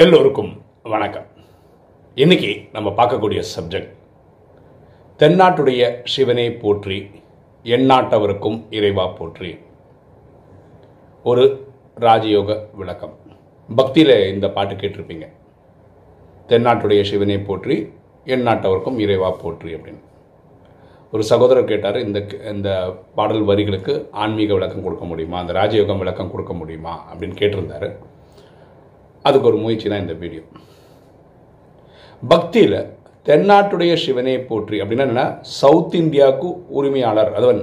எல்லோருக்கும் வணக்கம். இன்னைக்கு நம்ம பார்க்கக்கூடிய சப்ஜெக்ட் தென்னாட்டுடைய சிவனை போற்றி எந்நாட்டவருக்கும் இறைவா போற்றி. ஒரு ராஜயோக விளக்கம். பக்தியில் இந்த பாட்டு கேட்டிருப்பீங்க. தென்னாட்டுடைய சிவனை போற்றி எந்நாட்டவருக்கும் இறைவா போற்றி அப்படின்னு. ஒரு சகோதரர் கேட்டார் இந்த இந்த பாடல் வரிகளுக்கு ஆன்மீக விளக்கம் கொடுக்க முடியுமா? அந்த ராஜயோகம் விளக்கம் கொடுக்க முடியுமா? அப்படின்னு கேட்டிருந்தாரு. அதுக்கு ஒரு முயற்சி தான் இந்த வீடியோ. பக்தியில் தென்னாட்டுடைய சிவனை போற்றி அப்படின்னா என்னென்னா சவுத் இந்தியாவுக்கு உரிமையாளர் அதுவன்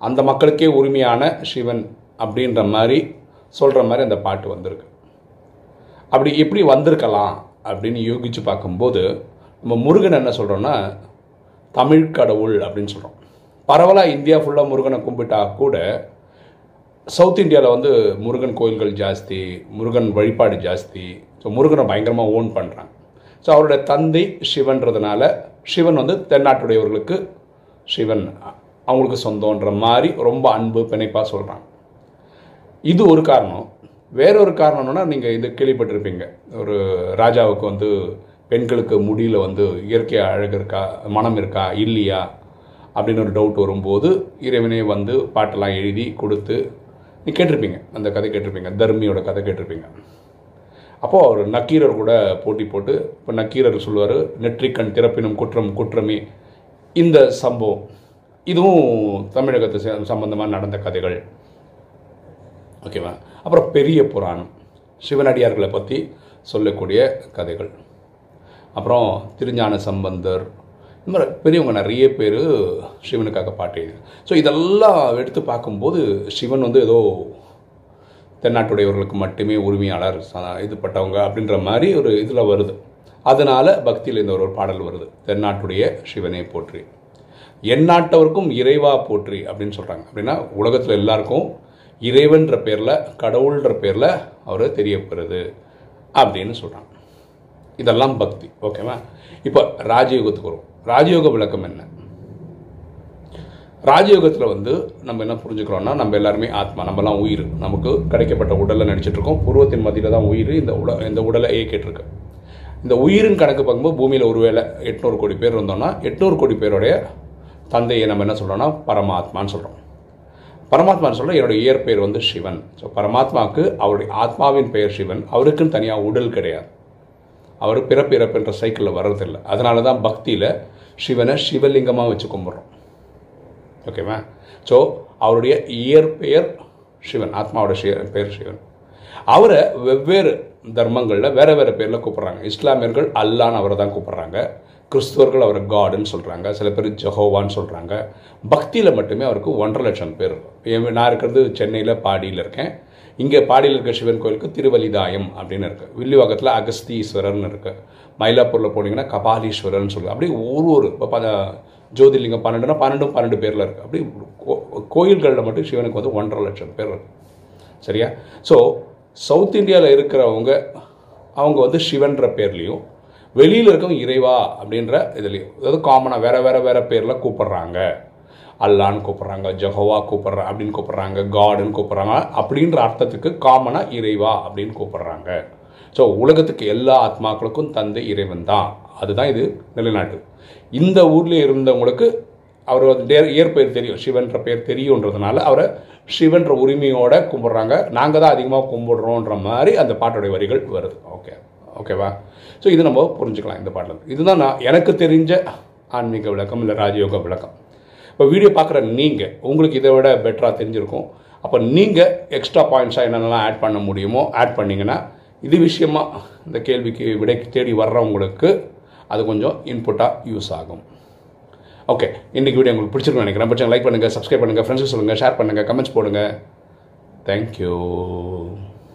அந்த மக்களுக்கே உரிமையான சிவன் அப்படின்ற மாதிரி சொல்கிற மாதிரி அந்த பாட்டு வந்திருக்கு. அப்படி எப்படி வந்திருக்கலாம் அப்படின்னு யோகிச்சு பார்க்கும்போது நம்ம முருகன் என்ன சொல்கிறோன்னா தமிழ் கடவுள் அப்படின்னு சொல்கிறோம் பரவலாக இந்தியா ஃபுல்லாக முருகனை கும்பிட்டா கூட சவுத் இந்தியாவில் வந்து முருகன் கோயில்கள் ஜாஸ்தி முருகன் வழிபாடு ஜாஸ்தி. ஸோ முருகனை பயங்கரமாக ஓன் பண்ணுறாங்க ஸோ அவருடைய தந்தை சிவன்றதுனால சிவன் வந்து தென்னாட்டுடையவர்களுக்கு சிவன் அவங்களுக்கு சொந்தன்ற மாதிரி ரொம்ப அன்பு பிணைப்பாக சொல்கிறாங்க இது ஒரு காரணம். வேற ஒரு காரணம்னா நீங்கள் இது கேள்விப்பட்டிருப்பீங்க. ஒரு ராஜாவுக்கு வந்து பெண்களுக்கு முடியில் வந்து இயற்கை அழகு இருக்கா மனம் இருக்கா இல்லையா? அப்படின்னு ஒரு டவுட் வரும்போது இறைவனே வந்து பாட்டெல்லாம் எழுதி கொடுத்து நீ கேட்டிருப்பீங்க. அந்த கதை கேட்டிருப்பீங்க. தர்மியோட கதை கேட்டிருப்பீங்க. அப்போது அவர் நக்கீரர் கூட போட்டி போட்டு இப்போ நக்கீரர் சொல்லுவார் நெற்றிக்கண் திறப்பினும் குற்றம் குற்றமே. இந்த சம்பவம். இதுவும் தமிழகத்தை சம்பந்தமாக நடந்த கதைகள். ஓகேவா? அப்புறம் பெரிய புராணம். சிவனடியார்களை பற்றி சொல்லக்கூடிய கதைகள். அப்புறம் திருஞான சம்பந்தர் இந்த மாதிரி பெரியவங்க நிறைய பேர் சிவனுக்காக பாட்டு எழுதி ஸோ இதெல்லாம் எடுத்து பார்க்கும்போது சிவன் வந்து ஏதோ தென்னாட்டுடையவர்களுக்கு மட்டுமே உரிமையாளர் இதுப்பட்டவங்க அப்படின்ற மாதிரி ஒரு இதில் வருது. அதனால் பக்தியில் இந்த ஒரு பாடல் வருது. தென்னாட்டுடைய சிவனை போற்றி. எந்நாட்டவருக்கும் இறைவா போற்றி அப்படின்னு சொல்கிறாங்க அப்படின்னா உலகத்தில் எல்லாருக்கும் இறைவன்ற பேரில் கடவுள்ன்ற பேரில் அவர் தெரியப்படுறது அப்படின்னு சொல்கிறாங்க இதெல்லாம் பக்தி. ஓகேவா? இப்போ ராஜயோகத்துக்கு வரும் ராஜயோக விளக்கம் என்ன? ராஜயோகத்தில் வந்து நம்ம என்ன புரிஞ்சுக்கிறோம்னா நம்ம எல்லாருமே ஆத்மா நம்மலாம் உயிர். நமக்கு கிடைக்கப்பட்ட உடலில் நடிச்சிட்டு இருக்கோம் பூர்வத்தின் மத்தியில் தான் உயிர். இந்த உட இந்த உடலை இயக்கிட்டு இந்த உயிரின் கணக்கு பார்க்கும்போது பூமியில் ஒருவேளை எட்நூறு கோடி பேர் இருந்தோம்னா எட்நூறு கோடி பேருடைய தந்தையை நம்ம என்ன சொல்கிறோம்னா பரமாத்மான்னு சொல்கிறோம் பரமாத்மான்னு சொல்கிற என்னுடைய இயற்பெயர் வந்து சிவன். ஸோ பரமாத்மாவுக்கு அவருடைய ஆத்மாவின் பெயர் சிவன். அவருக்குன்னு தனியாக உடல் கிடையாது. அவர் பிறப்பு இறப்புன்ற சைக்கிளில் வர்றதில்லை. அதனால தான் பக்தியில் சிவனை சிவலிங்கமாக வச்சு கும்பிட்றோம். ஓகேவா ஸோ அவருடைய இயற்பெயர் சிவன் ஆத்மாவோட பெயர் சிவன். அவரை வெவ்வேறு தர்மங்களில் வேறு வேறு பேரில் கூப்பிட்றாங்க. இஸ்லாமியர்கள் அல்லான்னு அவரை தான் கூப்பிட்றாங்க. கிறிஸ்துவர்கள் அவரை காடுன்னு சொல்கிறாங்க சில பேர் ஜஹோவான்னு சொல்கிறாங்க பக்தியில் மட்டுமே அவருக்கு ஒன்றரை லட்சம் பேர். நான் இருக்கிறது சென்னையில் பாடியில் இருக்கேன். இங்கே பாடியில் இருக்க சிவன் கோயிலுக்கு திருவலிதாயம் அப்படின்னு இருக்குது வில்லிவாக்கத்தில் அகஸ்தீஸ்வரர்னு இருக்குது மயிலாப்பூரில் போனீங்கன்னா கபாலீஸ்வரர்னு சொல்லுவாங்க. அப்படியே ஒரு ஒரு இப்போ ப- ஜோதிர்லிங்கம் பன்னெண்டுனா பன்னெண்டும் பன்னெண்டு பேரில் இருக்குது அப்படி கோ- கோயில்களில் மட்டும் சிவனுக்கு வந்து ஒன்றரை லட்சம் பேர் இருக்கு. சரியா? ஸோ சவுத் இந்தியாவில் இருக்கிறவங்க அவங்க வந்து சிவன்ற பேர்லேயும் வெளியில் இருக்கவங்க இறைவா அப்படின்ற இதுலேயும் அதாவது காமனாக வேற வேற வேற பேரில் கூப்பிட்றாங்க. அல்லான்னு கூப்பிட்றாங்க ஜஹோவா கூப்பிட்ற அப்படின்னு கூப்பிட்றாங்க காடுன்னு கூப்பிட்றாங்க. அப்படின்ற அர்த்தத்துக்கு காமனாக இறைவா அப்படின்னு கூப்பிட்றாங்க. ஸோ உலகத்துக்கு எல்லா ஆத்மாக்களுக்கும் தந்தை இறைவன் தான். அதுதான் இது நிலைநாட்டு இந்த ஊரில் இருந்தவங்களுக்கு அவர் இயற்பெயர் தெரியும் சிவன்ற பெயர் தெரியுன்றதுனால அவரை சிவன்ற உரிமையோட கும்பிட்றாங்க. நாங்கள் தான் அதிகமாக கும்பிடுறோன்ற மாதிரி அந்த பாட்டுடைய வரிகள் வருது. ஓகே ஓகேவா ஸோ இது நம்ம புரிஞ்சுக்கலாம் இந்த பாட்டில். இதுதான் நான் எனக்கு தெரிஞ்ச ஆன்மீக விளக்கம் இல்லை ராஜயோக விளக்கம். இப்போ வீடியோ பார்க்குற நீங்கள் உங்களுக்கு இதை விட பெட்டராக தெரிஞ்சிருக்கும். அப்போ நீங்கள் எக்ஸ்ட்ரா பாயிண்ட்ஸாக என்னென்னலாம் ஆட் பண்ண முடியுமோ ஆட் பண்ணிங்கன்னா இது விஷயமா இந்த கேள்விக்கு விடை தேடி வர்றவங்களுக்கு அது கொஞ்சம் இன்புட்டாக யூஸ் ஆகும். ஓகே இன்றைக்கி வீடியோ உங்களுக்கு பிடிச்சிருக்கும்னு நினைக்கிறேன். பட்சம் லைக் பண்ணுங்கள் சப்ஸ்கிரைப் பண்ணுங்கள் ஃப்ரெண்ட்ஸுக்கு சொல்லுங்கள் ஷேர் பண்ணுங்கள் கமெண்ட்ஸ் போடுங்கள் தேங்க்யூ